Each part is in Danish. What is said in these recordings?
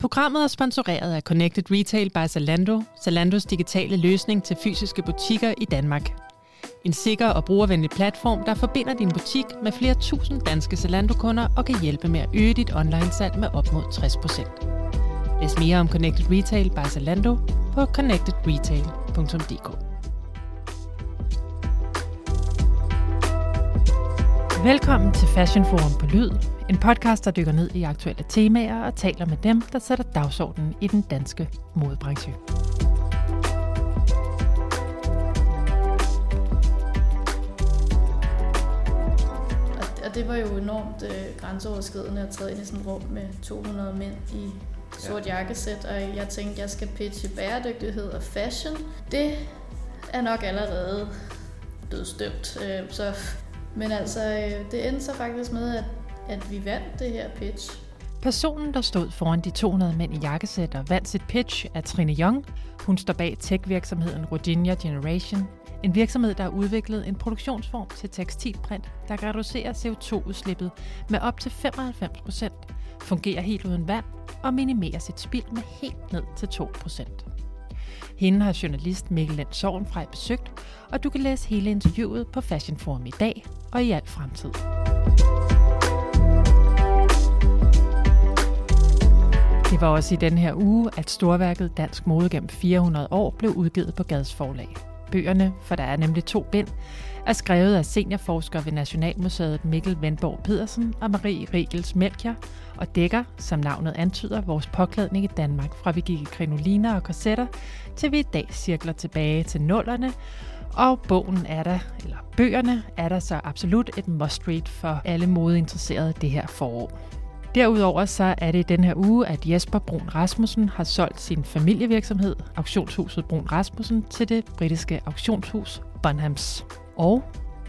Programmet er sponsoreret af Connected Retail by Zalando, Zalandos digitale løsning til fysiske butikker i Danmark. En sikker og brugervenlig platform, der forbinder din butik med flere tusind danske Zalando-kunder og kan hjælpe med at øge dit online-salg med op mod 60%. Læs mere om Connected Retail by Zalando på connectedretail.dk. Velkommen til Fashion Forum på Lyd, en podcast, der dykker ned i aktuelle temaer og taler med dem, der sætter dagsordenen i den danske modebranche. Og det var jo enormt øh, grænseoverskridende at træde ind i sådan et rum med 200 mænd i sort ja. jakkesæt, og jeg tænkte, jeg skal pitche bæredygtighed og fashion. Det er nok allerede dødstømt. Øh, så, men altså, øh, det endte så faktisk med, at, at vi vandt det her pitch. Personen, der stod foran de 200 mænd i jakkesæt og vandt sit pitch, er Trine Young. Hun står bag tech-virksomheden Rodinia Generation, en virksomhed, der har udviklet en produktionsform til tekstilprint, der kan reducere CO2-udslippet med op til 95 procent, fungerer helt uden vand og minimerer sit spild med helt ned til 2 procent. Hende har journalist Mikkel Lind Sovenfrej besøgt, og du kan læse hele interviewet på Fashion Forum i dag og i al fremtid. Det var også i den her uge, at storværket Dansk Mode gennem 400 år blev udgivet på Gads forlag. Bøgerne, for der er nemlig to bind, er skrevet af seniorforsker ved Nationalmuseet Mikkel Vendborg Pedersen og Marie Rigels Melchior, og dækker, som navnet antyder, vores påklædning i Danmark, fra vi gik i krinoliner og korsetter, til vi i dag cirkler tilbage til nullerne, og bogen er der, eller bøgerne er der så absolut et must-read for alle modeinteresserede det her forår. Derudover så er det i den her uge, at Jesper Brun Rasmussen har solgt sin familievirksomhed, auktionshuset Brun Rasmussen, til det britiske auktionshus Bonhams. Og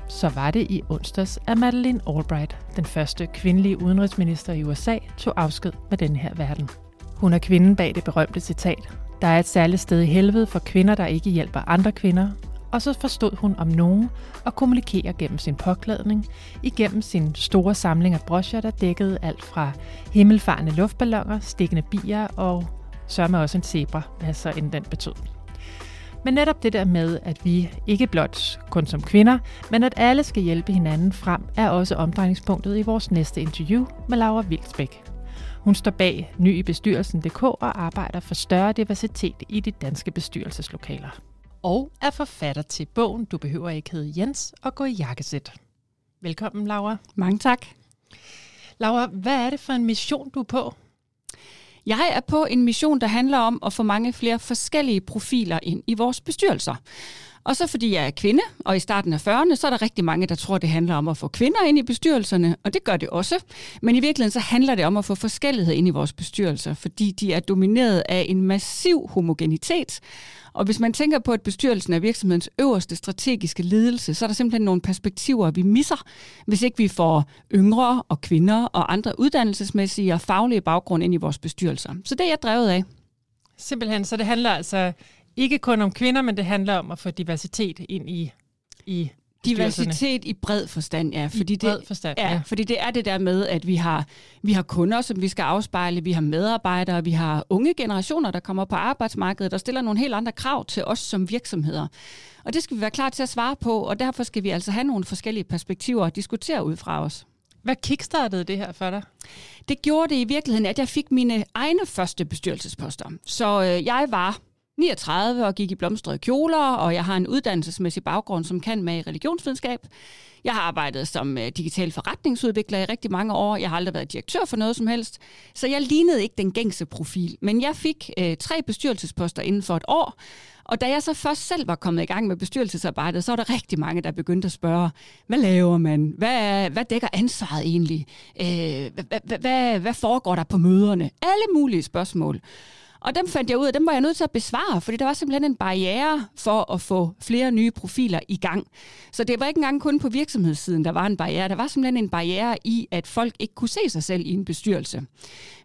så var det i onsdags, at Madeleine Albright, den første kvindelige udenrigsminister i USA, tog afsked med den her verden. Hun er kvinden bag det berømte citat. Der er et særligt sted i helvede for kvinder, der ikke hjælper andre kvinder, og så forstod hun om nogen at kommunikere gennem sin påklædning, igennem sin store samling af broscher, der dækkede alt fra himmelfarende luftballoner, stikkende bier og sørme også en zebra, hvad så end den betød. Men netop det der med, at vi ikke blot kun som kvinder, men at alle skal hjælpe hinanden frem, er også omdrejningspunktet i vores næste interview med Laura Vildsbæk. Hun står bag ny i bestyrelsen.dk og arbejder for større diversitet i de danske bestyrelseslokaler og er forfatter til bogen Du behøver ikke hedde Jens og gå i jakkesæt. Velkommen, Laura. Mange tak. Laura, hvad er det for en mission, du er på? Jeg er på en mission, der handler om at få mange flere forskellige profiler ind i vores bestyrelser. Og så fordi jeg er kvinde, og i starten af 40'erne, så er der rigtig mange, der tror, det handler om at få kvinder ind i bestyrelserne, og det gør det også. Men i virkeligheden så handler det om at få forskellighed ind i vores bestyrelser, fordi de er domineret af en massiv homogenitet, og hvis man tænker på, at bestyrelsen er virksomhedens øverste strategiske ledelse, så er der simpelthen nogle perspektiver, vi misser, hvis ikke vi får yngre og kvinder og andre uddannelsesmæssige og faglige baggrund ind i vores bestyrelser. Så det er jeg drevet af. Simpelthen, så det handler altså ikke kun om kvinder, men det handler om at få diversitet ind i, i Diversitet i bred forstand, ja. Fordi I bred det, forstand, ja, ja. Fordi det er det der med, at vi har, vi har kunder, som vi skal afspejle, vi har medarbejdere, vi har unge generationer, der kommer på arbejdsmarkedet og stiller nogle helt andre krav til os som virksomheder. Og det skal vi være klar til at svare på, og derfor skal vi altså have nogle forskellige perspektiver at diskutere ud fra os. Hvad kickstartede det her for dig? Det gjorde det i virkeligheden, at jeg fik mine egne første bestyrelsesposter. Så øh, jeg var 39 og gik i blomstrede kjoler, og jeg har en uddannelsesmæssig baggrund, som kan med religionsvidenskab. Jeg har arbejdet som øh, digital forretningsudvikler i rigtig mange år. Jeg har aldrig været direktør for noget som helst. Så jeg lignede ikke den gængse profil. Men jeg fik øh, tre bestyrelsesposter inden for et år. Og da jeg så først selv var kommet i gang med bestyrelsesarbejdet, så var der rigtig mange, der begyndte at spørge, hvad laver man? Hvad, hvad dækker ansvaret egentlig? Øh, hvad, hvad, hvad, hvad foregår der på møderne? Alle mulige spørgsmål. Og dem fandt jeg ud af, dem var jeg nødt til at besvare, fordi der var simpelthen en barriere for at få flere nye profiler i gang. Så det var ikke engang kun på virksomhedssiden, der var en barriere. Der var simpelthen en barriere i, at folk ikke kunne se sig selv i en bestyrelse.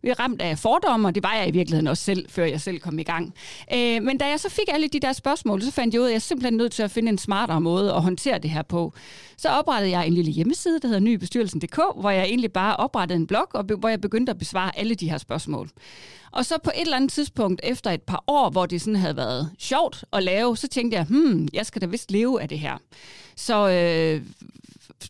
Vi er ramt af fordomme, og det var jeg i virkeligheden også selv, før jeg selv kom i gang. Øh, men da jeg så fik alle de der spørgsmål, så fandt jeg ud af, at jeg er simpelthen nødt til at finde en smartere måde at håndtere det her på. Så oprettede jeg en lille hjemmeside, der hedder nybestyrelsen.dk, hvor jeg egentlig bare oprettede en blog, og hvor jeg begyndte at besvare alle de her spørgsmål. Og så på et eller andet tidspunkt, efter et par år, hvor det sådan havde været sjovt at lave, så tænkte jeg, hmm, jeg skal da vist leve af det her. Så øh,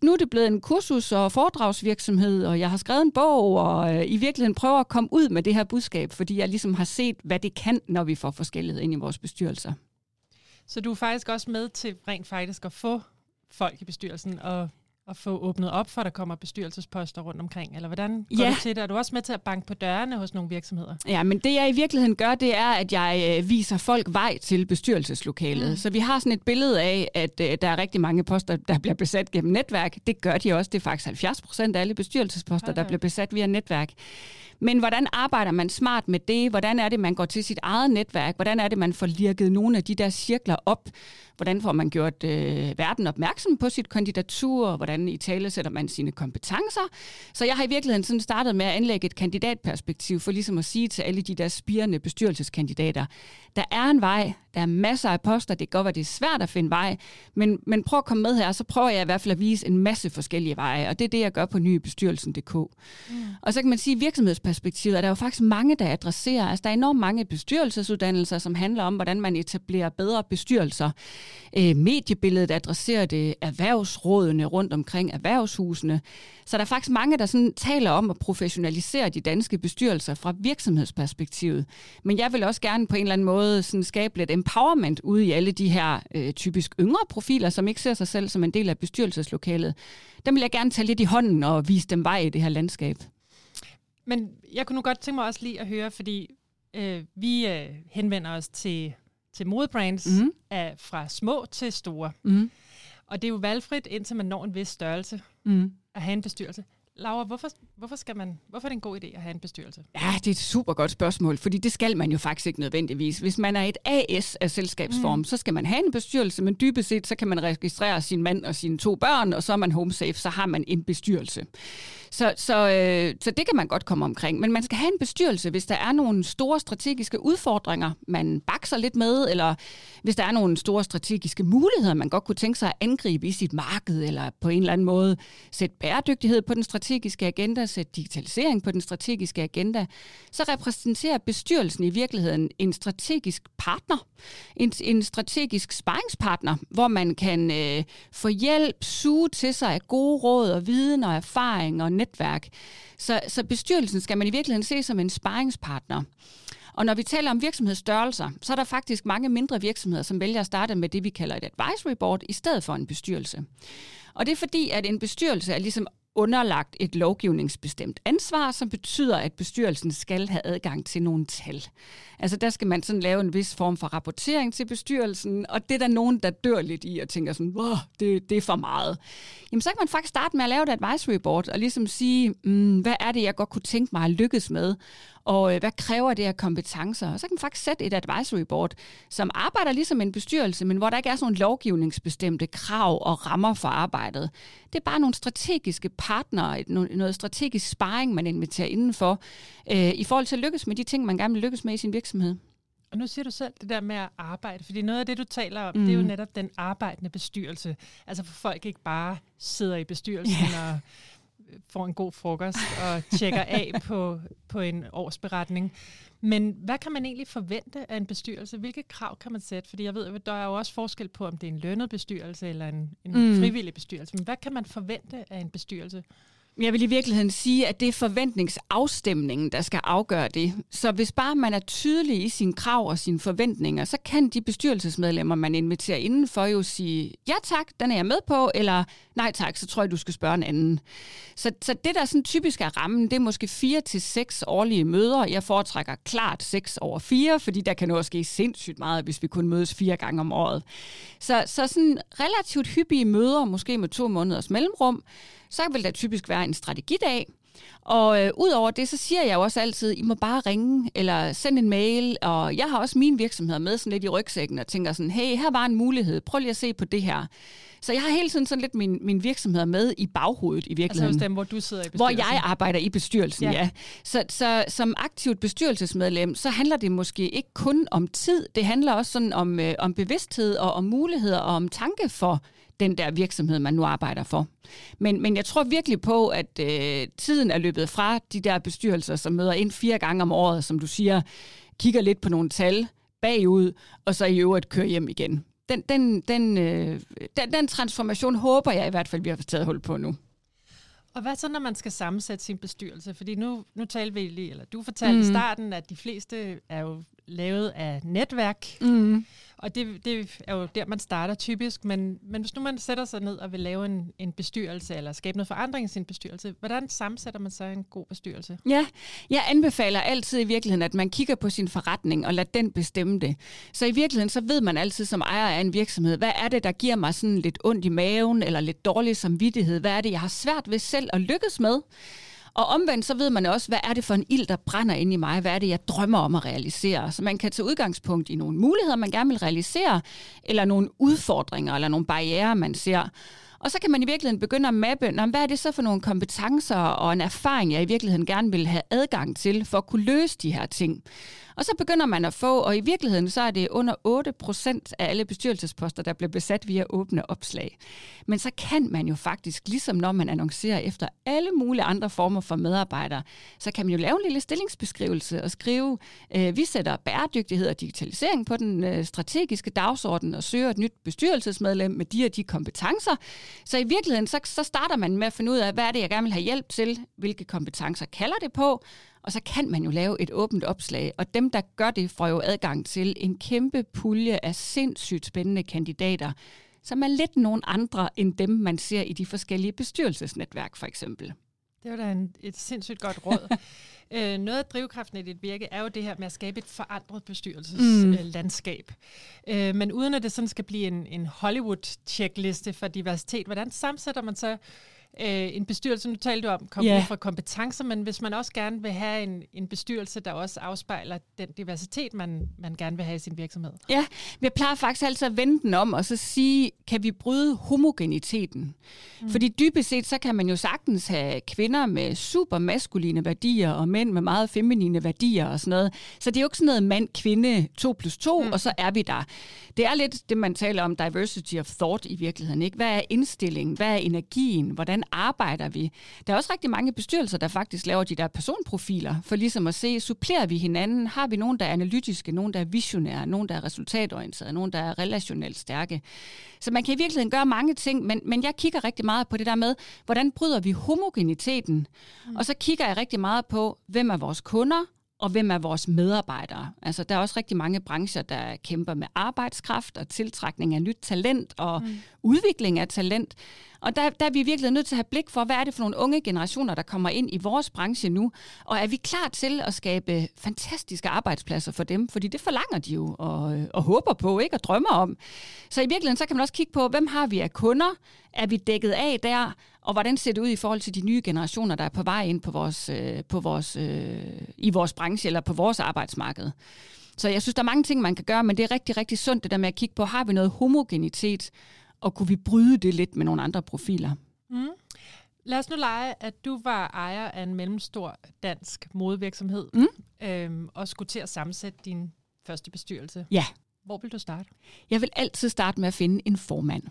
nu er det blevet en kursus- og foredragsvirksomhed, og jeg har skrevet en bog, og øh, i virkeligheden prøver at komme ud med det her budskab, fordi jeg ligesom har set, hvad det kan, når vi får forskellighed ind i vores bestyrelser. Så du er faktisk også med til rent faktisk at få folk i bestyrelsen og at få åbnet op for, at der kommer bestyrelsesposter rundt omkring? Eller hvordan går ja. du til det? Er du også med til at banke på dørene hos nogle virksomheder? Ja, men det jeg i virkeligheden gør, det er, at jeg øh, viser folk vej til bestyrelseslokalet. Mm. Så vi har sådan et billede af, at øh, der er rigtig mange poster, der bliver besat gennem netværk. Det gør de også. Det er faktisk 70 procent af alle bestyrelsesposter, okay. der bliver besat via netværk. Men hvordan arbejder man smart med det? Hvordan er det, man går til sit eget netværk? Hvordan er det, man får lirket nogle af de der cirkler op? Hvordan får man gjort øh, verden opmærksom på sit kandidatur? Hvordan i tale sætter man sine kompetencer? Så jeg har i virkeligheden sådan startet med at anlægge et kandidatperspektiv for ligesom at sige til alle de der spirende bestyrelseskandidater, der er en vej, der er masser af poster, det kan godt være, det er svært at finde vej, men, men prøv at komme med her, så prøver jeg i hvert fald at vise en masse forskellige veje, og det er det, jeg gør på nybestyrelsen.dk. Mm. Og så kan man sige, at virksomhedsperspektivet er der jo faktisk mange, der adresserer. Altså, der er enormt mange bestyrelsesuddannelser, som handler om, hvordan man etablerer bedre bestyrelser. Øh, mediebilledet adresserer det, erhvervsrådene rundt omkring erhvervshusene. Så der er faktisk mange, der sådan taler om at professionalisere de danske bestyrelser fra virksomhedsperspektivet. Men jeg vil også gerne på en eller anden måde sådan skabe lidt empowerment ude i alle de her øh, typisk yngre profiler, som ikke ser sig selv som en del af bestyrelseslokalet. Dem vil jeg gerne tage lidt i hånden og vise dem vej i det her landskab. Men jeg kunne nu godt tænke mig også lige at høre, fordi øh, vi øh, henvender os til, til modebrands mm. af, fra små til store. Mm. Og det er jo valgfrit, indtil man når en vis størrelse mm. at have en bestyrelse. Laura, hvorfor, hvorfor, skal man, hvorfor er det en god idé at have en bestyrelse? Ja, det er et super godt spørgsmål, fordi det skal man jo faktisk ikke nødvendigvis. Hvis man er et AS af selskabsform, mm. så skal man have en bestyrelse, men dybest set, så kan man registrere sin mand og sine to børn, og så er man home safe, så har man en bestyrelse. Så, så, øh, så det kan man godt komme omkring. Men man skal have en bestyrelse, hvis der er nogle store strategiske udfordringer, man bakser lidt med, eller hvis der er nogle store strategiske muligheder, man godt kunne tænke sig at angribe i sit marked, eller på en eller anden måde sætte bæredygtighed på den strategiske agenda, sætte digitalisering på den strategiske agenda, så repræsenterer bestyrelsen i virkeligheden en strategisk partner, en, en strategisk sparringspartner, hvor man kan øh, få hjælp, suge til sig af gode råd og viden og erfaring og netværk. Så, så bestyrelsen skal man i virkeligheden se som en sparringspartner. Og når vi taler om virksomhedsstørrelser, så er der faktisk mange mindre virksomheder, som vælger at starte med det, vi kalder et advisory board, i stedet for en bestyrelse. Og det er fordi, at en bestyrelse er ligesom underlagt et lovgivningsbestemt ansvar, som betyder, at bestyrelsen skal have adgang til nogle tal. Altså der skal man sådan lave en vis form for rapportering til bestyrelsen, og det er der nogen, der dør lidt i og tænker sådan, wow, det, det er for meget. Jamen så kan man faktisk starte med at lave et advisory board og ligesom sige, mm, hvad er det, jeg godt kunne tænke mig at lykkes med, og øh, hvad kræver det af kompetencer? Og så kan man faktisk sætte et advisory board, som arbejder ligesom en bestyrelse, men hvor der ikke er sådan nogle lovgivningsbestemte krav og rammer for arbejdet. Det er bare nogle strategiske partnere, noget strategisk sparring, man inviterer indenfor, øh, i forhold til at lykkes med de ting, man gerne vil lykkes med i sin virksomhed. Og nu siger du selv det der med at arbejde, fordi noget af det, du taler om, mm. det er jo mm. netop den arbejdende bestyrelse. Altså for folk ikke bare sidder i bestyrelsen yeah. og får en god frokost og tjekker af på, på en årsberetning. Men hvad kan man egentlig forvente af en bestyrelse? Hvilke krav kan man sætte? Fordi jeg ved, der er jo også forskel på, om det er en lønnet bestyrelse eller en, en mm. frivillig bestyrelse. Men hvad kan man forvente af en bestyrelse? Jeg vil i virkeligheden sige, at det er forventningsafstemningen, der skal afgøre det. Så hvis bare man er tydelig i sine krav og sine forventninger, så kan de bestyrelsesmedlemmer, man inviterer indenfor, jo sige, ja tak, den er jeg med på, eller nej tak, så tror jeg, du skal spørge en anden. Så, så det, der sådan typisk er rammen, det er måske fire til seks årlige møder. Jeg foretrækker klart seks over fire, fordi der kan også ske sindssygt meget, hvis vi kun mødes fire gange om året. Så, så sådan relativt hyppige møder, måske med to måneders mellemrum, så vil der typisk være en strategidag, Og øh, udover det, så siger jeg jo også altid, I må bare ringe eller sende en mail, og jeg har også mine virksomheder med sådan lidt i rygsækken og tænker sådan, hey, her var en mulighed, prøv lige at se på det her. Så jeg har hele tiden sådan lidt min, min virksomheder med i baghovedet i virkeligheden. Altså hos dem, hvor du sidder i bestyrelsen? Hvor jeg arbejder i bestyrelsen, ja. ja. Så, så som aktivt bestyrelsesmedlem, så handler det måske ikke kun om tid, det handler også sådan om, øh, om bevidsthed og om muligheder og om tanke for den der virksomhed, man nu arbejder for. Men, men jeg tror virkelig på, at øh, tiden er løbet fra de der bestyrelser, som møder ind fire gange om året, som du siger, kigger lidt på nogle tal bagud, og så i øvrigt kører hjem igen. Den, den, den, øh, den, den transformation håber jeg i hvert fald, vi har taget hul på nu. Og hvad så, når man skal sammensætte sin bestyrelse? Fordi nu, nu talte vi lige, eller du fortalte mm. i starten, at de fleste er jo lavet af netværk. Mm. Og det, det er jo der, man starter typisk. Men, men hvis nu man sætter sig ned og vil lave en, en bestyrelse, eller skabe noget forandring i sin bestyrelse, hvordan sammensætter man så en god bestyrelse? Ja, jeg anbefaler altid i virkeligheden, at man kigger på sin forretning og lader den bestemme det. Så i virkeligheden, så ved man altid som ejer af en virksomhed, hvad er det, der giver mig sådan lidt ondt i maven, eller lidt dårlig samvittighed? Hvad er det, jeg har svært ved selv at lykkes med? Og omvendt så ved man også, hvad er det for en ild, der brænder ind i mig? Hvad er det, jeg drømmer om at realisere? Så man kan tage udgangspunkt i nogle muligheder, man gerne vil realisere, eller nogle udfordringer, eller nogle barriere, man ser. Og så kan man i virkeligheden begynde at mappe, hvad er det så for nogle kompetencer og en erfaring, jeg i virkeligheden gerne vil have adgang til, for at kunne løse de her ting. Og så begynder man at få, og i virkeligheden så er det under 8 procent af alle bestyrelsesposter, der bliver besat via åbne opslag. Men så kan man jo faktisk, ligesom når man annoncerer efter alle mulige andre former for medarbejdere, så kan man jo lave en lille stillingsbeskrivelse og skrive, øh, vi sætter bæredygtighed og digitalisering på den øh, strategiske dagsorden og søger et nyt bestyrelsesmedlem med de og de kompetencer. Så i virkeligheden, så, så starter man med at finde ud af, hvad er det, jeg gerne vil have hjælp til, hvilke kompetencer kalder det på, og så kan man jo lave et åbent opslag, og dem, der gør det, får jo adgang til en kæmpe pulje af sindssygt spændende kandidater, som er lidt nogle andre end dem, man ser i de forskellige bestyrelsesnetværk for eksempel. Det var da en, et sindssygt godt råd. øh, noget af drivkraften i dit virke er jo det her med at skabe et forandret bestyrelseslandskab. Mm. Øh, men uden at det sådan skal blive en, en Hollywood-checkliste for diversitet, hvordan sammensætter man så øh, en bestyrelse, nu talte du om, komme yeah. ud fra kompetencer, men hvis man også gerne vil have en, en bestyrelse, der også afspejler den diversitet, man, man gerne vil have i sin virksomhed. Ja, vi plejer faktisk altid at vende den om og så sige, kan vi bryde homogeniteten? Mm. Fordi dybest set, så kan man jo sagtens have kvinder med super maskuline værdier, og mænd med meget feminine værdier og sådan noget. Så det er jo ikke sådan noget mand-kvinde 2 plus 2, mm. og så er vi der. Det er lidt det, man taler om diversity of thought i virkeligheden. Ikke? Hvad er indstillingen? Hvad er energien? Hvordan arbejder vi? Der er også rigtig mange bestyrelser, der faktisk laver de der personprofiler, for ligesom at se, supplerer vi hinanden? Har vi nogen, der er analytiske, nogen, der er visionære, nogen, der er resultatorienterede, nogen, der er relationelt stærke? Så man kan i virkeligheden gøre mange ting, men, men jeg kigger rigtig meget på det der med, hvordan bryder vi homogeniteten? Mm. Og så kigger jeg rigtig meget på, hvem er vores kunder, og hvem er vores medarbejdere. Altså, der er også rigtig mange brancher, der kæmper med arbejdskraft og tiltrækning af nyt talent og mm udvikling af talent. Og der, der er vi virkelig nødt til at have blik for, hvad er det for nogle unge generationer, der kommer ind i vores branche nu, og er vi klar til at skabe fantastiske arbejdspladser for dem, fordi det forlanger de jo og, og håber på, ikke og drømmer om. Så i virkeligheden, så kan man også kigge på, hvem har vi af kunder, er vi dækket af der, og hvordan ser det ud i forhold til de nye generationer, der er på vej ind på vores, øh, på vores, øh, i vores branche eller på vores arbejdsmarked. Så jeg synes, der er mange ting, man kan gøre, men det er rigtig, rigtig sundt det der med at kigge på, har vi noget homogenitet, og kunne vi bryde det lidt med nogle andre profiler? Mm. Lad os nu lege, at du var ejer af en mellemstor dansk modevirksomhed, mm. øhm, og skulle til at sammensætte din første bestyrelse. Ja. Hvor vil du starte? Jeg vil altid starte med at finde en formand.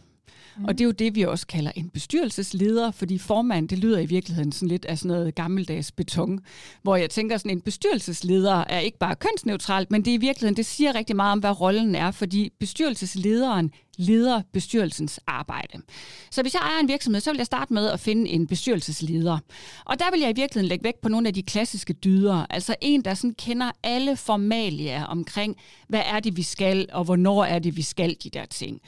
Mm. Og det er jo det, vi også kalder en bestyrelsesleder, fordi formand, det lyder i virkeligheden sådan lidt af sådan noget gammeldags beton, hvor jeg tænker sådan en bestyrelsesleder er ikke bare kønsneutralt, men det er i virkeligheden, det siger rigtig meget om, hvad rollen er, fordi bestyrelseslederen leder bestyrelsens arbejde. Så hvis jeg ejer en virksomhed, så vil jeg starte med at finde en bestyrelsesleder. Og der vil jeg i virkeligheden lægge vægt på nogle af de klassiske dyder, altså en, der sådan kender alle formalier omkring, hvad er det, vi skal, og hvornår er det, vi skal de der ting.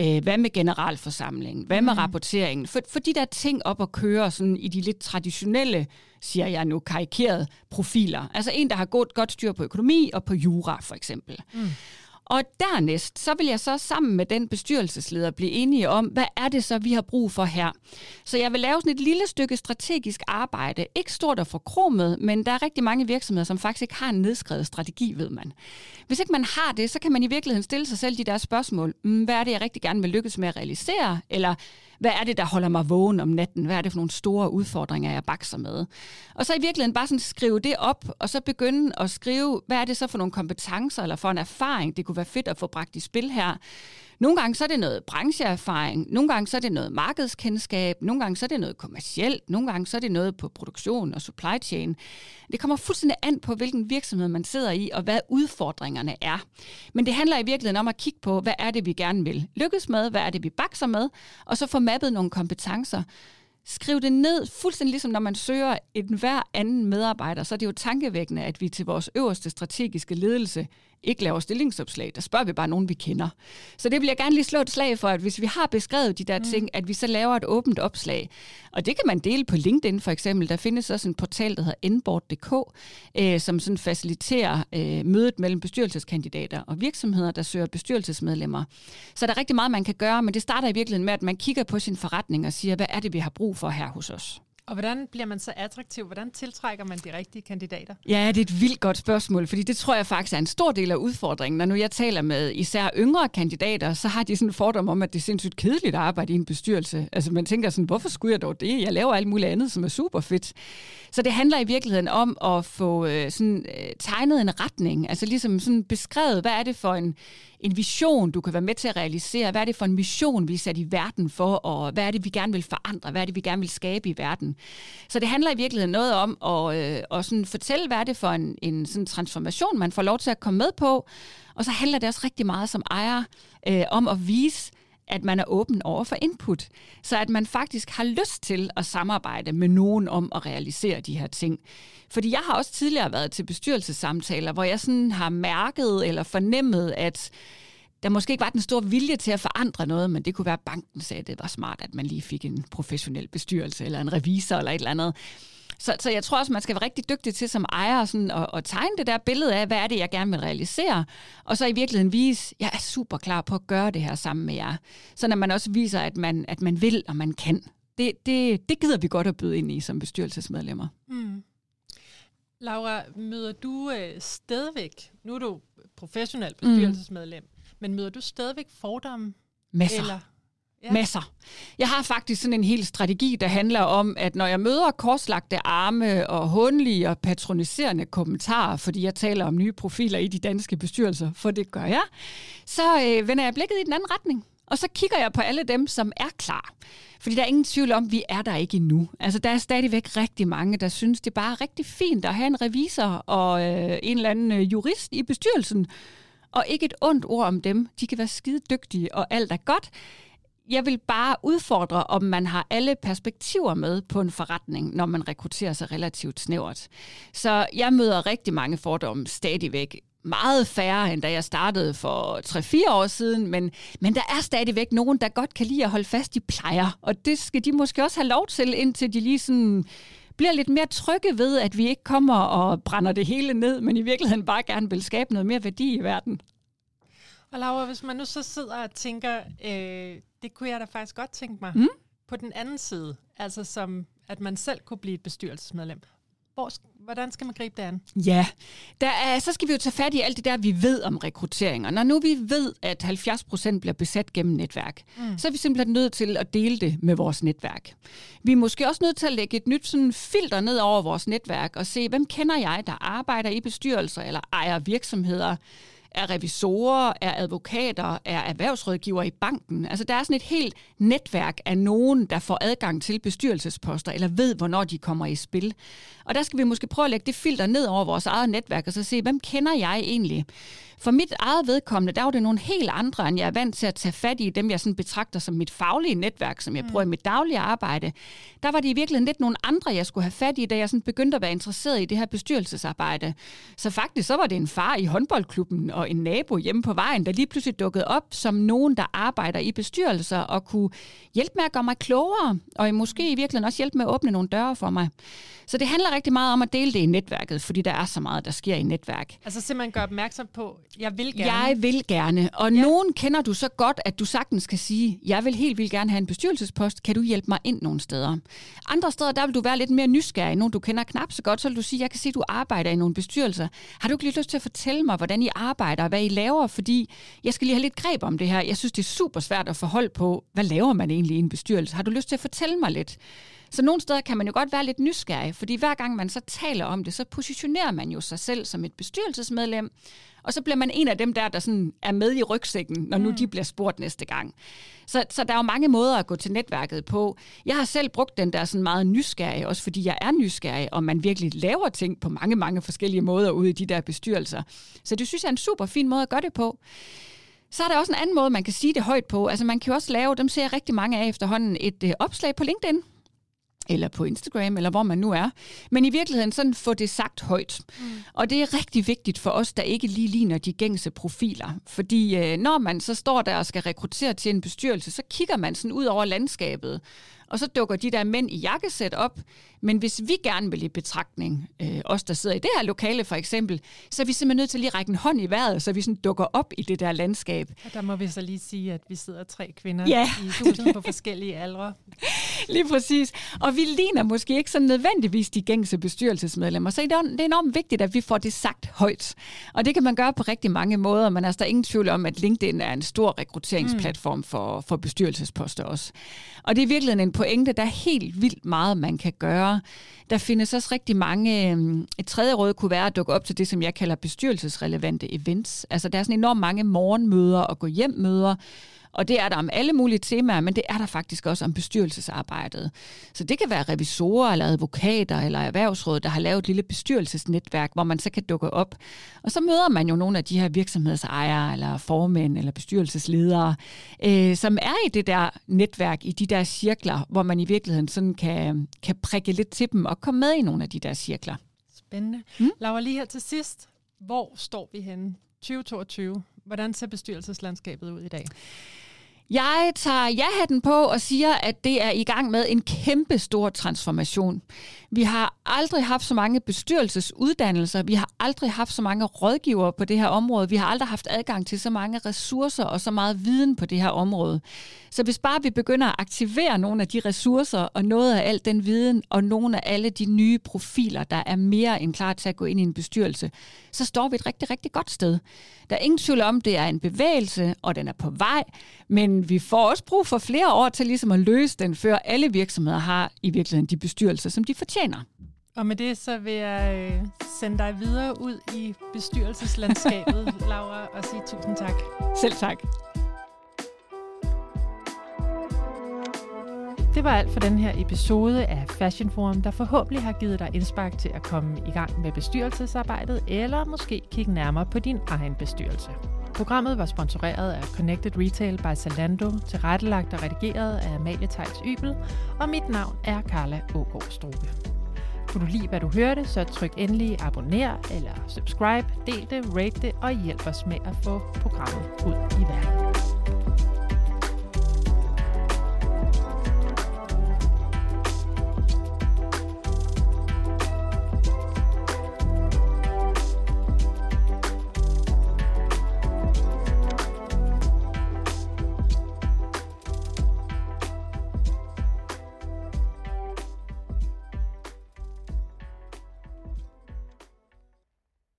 Øh, hvad med generalforsamlingen? Hvad med mm. rapporteringen? For, for de der ting op at køre sådan i de lidt traditionelle, siger jeg nu, karikerede profiler. Altså en, der har godt, godt styr på økonomi og på jura, for eksempel. Mm. Og dernæst, så vil jeg så sammen med den bestyrelsesleder blive enige om, hvad er det så, vi har brug for her. Så jeg vil lave sådan et lille stykke strategisk arbejde. Ikke stort og forkromet, men der er rigtig mange virksomheder, som faktisk ikke har en nedskrevet strategi, ved man. Hvis ikke man har det, så kan man i virkeligheden stille sig selv de der spørgsmål. Mm, hvad er det, jeg rigtig gerne vil lykkes med at realisere? Eller hvad er det, der holder mig vågen om natten? Hvad er det for nogle store udfordringer, jeg bakser med? Og så i virkeligheden bare sådan skrive det op, og så begynde at skrive, hvad er det så for nogle kompetencer eller for en erfaring, det kunne være fedt at få bragt i spil her. Nogle gange så er det noget brancheerfaring, nogle gange så er det noget markedskendskab, nogle gange så er det noget kommercielt, nogle gange så er det noget på produktion og supply chain. Det kommer fuldstændig an på, hvilken virksomhed man sidder i, og hvad udfordringerne er. Men det handler i virkeligheden om at kigge på, hvad er det, vi gerne vil lykkes med, hvad er det, vi bakser med, og så få mappet nogle kompetencer, Skriv det ned, fuldstændig ligesom når man søger en hver anden medarbejder, så er det jo tankevækkende, at vi til vores øverste strategiske ledelse ikke laver stillingsopslag. Der spørger vi bare nogen, vi kender. Så det vil jeg gerne lige slå et slag for, at hvis vi har beskrevet de der mm. ting, at vi så laver et åbent opslag. Og det kan man dele på LinkedIn for eksempel. Der findes også en portal, der hedder nboard.dk, øh, som sådan faciliterer øh, mødet mellem bestyrelseskandidater og virksomheder, der søger bestyrelsesmedlemmer. Så der er rigtig meget, man kan gøre, men det starter i virkeligheden med, at man kigger på sin forretning og siger, hvad er det, vi har brug for her hos os? Og hvordan bliver man så attraktiv? Hvordan tiltrækker man de rigtige kandidater? Ja, det er et vildt godt spørgsmål, fordi det tror jeg faktisk er en stor del af udfordringen. Når nu jeg taler med især yngre kandidater, så har de sådan en fordom om, at det er sindssygt kedeligt at arbejde i en bestyrelse. Altså man tænker sådan, hvorfor skulle jeg dog det? Jeg laver alt muligt andet, som er super fedt. Så det handler i virkeligheden om at få øh, sådan, øh, tegnet en retning, altså ligesom sådan beskrevet, hvad er det for en, en vision, du kan være med til at realisere? Hvad er det for en mission, vi er sat i verden for, og hvad er det, vi gerne vil forandre? Hvad er det, vi gerne vil skabe i verden? Så det handler i virkeligheden noget om at, øh, at sådan fortælle, hvad er det for en, en sådan transformation, man får lov til at komme med på. Og så handler det også rigtig meget som ejer øh, om at vise, at man er åben over for input. Så at man faktisk har lyst til at samarbejde med nogen om at realisere de her ting. Fordi jeg har også tidligere været til bestyrelsessamtaler, hvor jeg sådan har mærket eller fornemmet, at der måske ikke var den store vilje til at forandre noget, men det kunne være, at banken sagde, at det var smart, at man lige fik en professionel bestyrelse eller en revisor eller et eller andet. Så, så jeg tror også, man skal være rigtig dygtig til som ejer sådan, at, at tegne det der billede af, hvad er det, jeg gerne vil realisere, og så i virkeligheden vise, jeg er super klar på at gøre det her sammen med jer. Så når man også viser, at man, at man vil og man kan. Det, det, det gider vi godt at byde ind i som bestyrelsesmedlemmer. Mm. Laura, møder du øh, stadigvæk, nu er du professionel bestyrelsesmedlem, mm. Men møder du stadigvæk fordomme? Masser. Eller Ja. Masser. Jeg har faktisk sådan en hel strategi, der handler om, at når jeg møder korslagte arme og hundlige og patroniserende kommentarer, fordi jeg taler om nye profiler i de danske bestyrelser, for det gør jeg, så øh, vender jeg blikket i den anden retning. Og så kigger jeg på alle dem, som er klar. Fordi der er ingen tvivl om, at vi er der ikke endnu. Altså, der er stadigvæk rigtig mange, der synes, det er bare rigtig fint at have en revisor og øh, en eller anden øh, jurist i bestyrelsen. Og ikke et ondt ord om dem. De kan være skide dygtige, og alt er godt jeg vil bare udfordre, om man har alle perspektiver med på en forretning, når man rekrutterer sig relativt snævert. Så jeg møder rigtig mange fordomme stadigvæk. Meget færre, end da jeg startede for 3-4 år siden, men, men der er stadigvæk nogen, der godt kan lide at holde fast i plejer, og det skal de måske også have lov til, indtil de lige sådan bliver lidt mere trygge ved, at vi ikke kommer og brænder det hele ned, men i virkeligheden bare gerne vil skabe noget mere værdi i verden. Og Laura, hvis man nu så sidder og tænker, øh, det kunne jeg da faktisk godt tænke mig, mm? på den anden side, altså som at man selv kunne blive et bestyrelsesmedlem. Hvor, hvordan skal man gribe det an? Ja, der er, så skal vi jo tage fat i alt det der, vi ved om rekruttering. når nu vi ved, at 70 procent bliver besat gennem netværk, mm. så er vi simpelthen nødt til at dele det med vores netværk. Vi er måske også nødt til at lægge et nyt sådan, filter ned over vores netværk og se, hvem kender jeg, der arbejder i bestyrelser eller ejer virksomheder, er revisorer, er advokater, er erhvervsrådgiver i banken. Altså der er sådan et helt netværk af nogen, der får adgang til bestyrelsesposter, eller ved, hvornår de kommer i spil. Og der skal vi måske prøve at lægge det filter ned over vores eget netværk, og så se, hvem kender jeg egentlig? For mit eget vedkommende, der var det nogle helt andre, end jeg er vant til at tage fat i, dem jeg sådan betragter som mit faglige netværk, som jeg bruger mm. i mit daglige arbejde. Der var det i virkeligheden lidt nogle andre, jeg skulle have fat i, da jeg sådan begyndte at være interesseret i det her bestyrelsesarbejde. Så faktisk så var det en far i håndboldklubben, og en nabo hjemme på vejen, der lige pludselig dukkede op som nogen, der arbejder i bestyrelser og kunne hjælpe med at gøre mig klogere, og måske i virkeligheden også hjælpe med at åbne nogle døre for mig. Så det handler rigtig meget om at dele det i netværket, fordi der er så meget, der sker i netværk. Altså simpelthen gøre opmærksom på, jeg vil gerne. Jeg vil gerne. Og ja. nogen kender du så godt, at du sagtens kan sige, jeg vil helt vildt gerne have en bestyrelsespost. Kan du hjælpe mig ind nogle steder? Andre steder, der vil du være lidt mere nysgerrig. Nogen du kender knap så godt, så vil du sige, jeg kan se, at du arbejder i nogle bestyrelser. Har du ikke lige lyst til at fortælle mig, hvordan I arbejder og hvad I laver? Fordi jeg skal lige have lidt greb om det her. Jeg synes, det er super svært at forholde på, hvad laver man egentlig i en bestyrelse? Har du lyst til at fortælle mig lidt? Så nogle steder kan man jo godt være lidt nysgerrig, fordi hver gang man så taler om det, så positionerer man jo sig selv som et bestyrelsesmedlem, og så bliver man en af dem der, der sådan er med i rygsækken, når nu mm. de bliver spurgt næste gang. Så, så der er jo mange måder at gå til netværket på. Jeg har selv brugt den der sådan meget nysgerrig, også fordi jeg er nysgerrig, og man virkelig laver ting på mange, mange forskellige måder ude i de der bestyrelser. Så det synes jeg er en super fin måde at gøre det på. Så er der også en anden måde, man kan sige det højt på. Altså man kan jo også lave, dem ser jeg rigtig mange af efterhånden, et øh, opslag på LinkedIn, eller på Instagram, eller hvor man nu er. Men i virkeligheden sådan få det sagt højt. Mm. Og det er rigtig vigtigt for os, der ikke lige ligner de gængse profiler. Fordi øh, når man så står der og skal rekruttere til en bestyrelse, så kigger man sådan ud over landskabet og så dukker de der mænd i jakkesæt op. Men hvis vi gerne vil i betragtning, øh, os der sidder i det her lokale for eksempel, så er vi simpelthen nødt til at lige række en hånd i vejret, så vi sådan dukker op i det der landskab. Og der må vi så lige sige, at vi sidder tre kvinder ja. i huset på forskellige aldre. Lige præcis. Og vi ligner måske ikke så nødvendigvis de gængse bestyrelsesmedlemmer, så det er enormt vigtigt, at vi får det sagt højt. Og det kan man gøre på rigtig mange måder, men altså, der er ingen tvivl om, at LinkedIn er en stor rekrutteringsplatform for, for bestyrelsesposter også. Og det er virkelig en pointe, der er helt vildt meget, man kan gøre. Der findes også rigtig mange... Øhm, et tredje råd kunne være at dukke op til det, som jeg kalder bestyrelsesrelevante events. Altså der er sådan enormt mange morgenmøder og gå hjem møder, og det er der om alle mulige temaer, men det er der faktisk også om bestyrelsesarbejdet. Så det kan være revisorer eller advokater eller erhvervsråd, der har lavet et lille bestyrelsesnetværk, hvor man så kan dukke op. Og så møder man jo nogle af de her virksomhedsejere eller formænd eller bestyrelsesledere, øh, som er i det der netværk, i de der cirkler, hvor man i virkeligheden sådan kan, kan prikke lidt til dem og komme med i nogle af de der cirkler. Spændende. Mm? Laura, lige her til sidst. Hvor står vi henne 2022? Hvordan ser bestyrelseslandskabet ud i dag? Jeg tager ja-hatten på og siger, at det er i gang med en kæmpe stor transformation. Vi har aldrig haft så mange bestyrelsesuddannelser, vi har aldrig haft så mange rådgivere på det her område, vi har aldrig haft adgang til så mange ressourcer og så meget viden på det her område. Så hvis bare vi begynder at aktivere nogle af de ressourcer og noget af al den viden og nogle af alle de nye profiler, der er mere end klar til at gå ind i en bestyrelse, så står vi et rigtig, rigtig godt sted. Der er ingen tvivl om, det er en bevægelse, og den er på vej, men vi får også brug for flere år til ligesom at løse den, før alle virksomheder har i virkeligheden de bestyrelser, som de fortjener. Og med det så vil jeg øh, sende dig videre ud i bestyrelseslandskabet, Laura, og sige tusind tak. Selv tak. Det var alt for den her episode af Fashion Forum, der forhåbentlig har givet dig indspark til at komme i gang med bestyrelsesarbejdet, eller måske kigge nærmere på din egen bestyrelse. Programmet var sponsoreret af Connected Retail by Zalando, tilrettelagt og redigeret af Amalie Tejs Ybel, og mit navn er Carla Ågaard Strube. Kunne du lide, hvad du hørte, så tryk endelig abonner eller subscribe, del det, rate det og hjælp os med at få programmet ud i verden.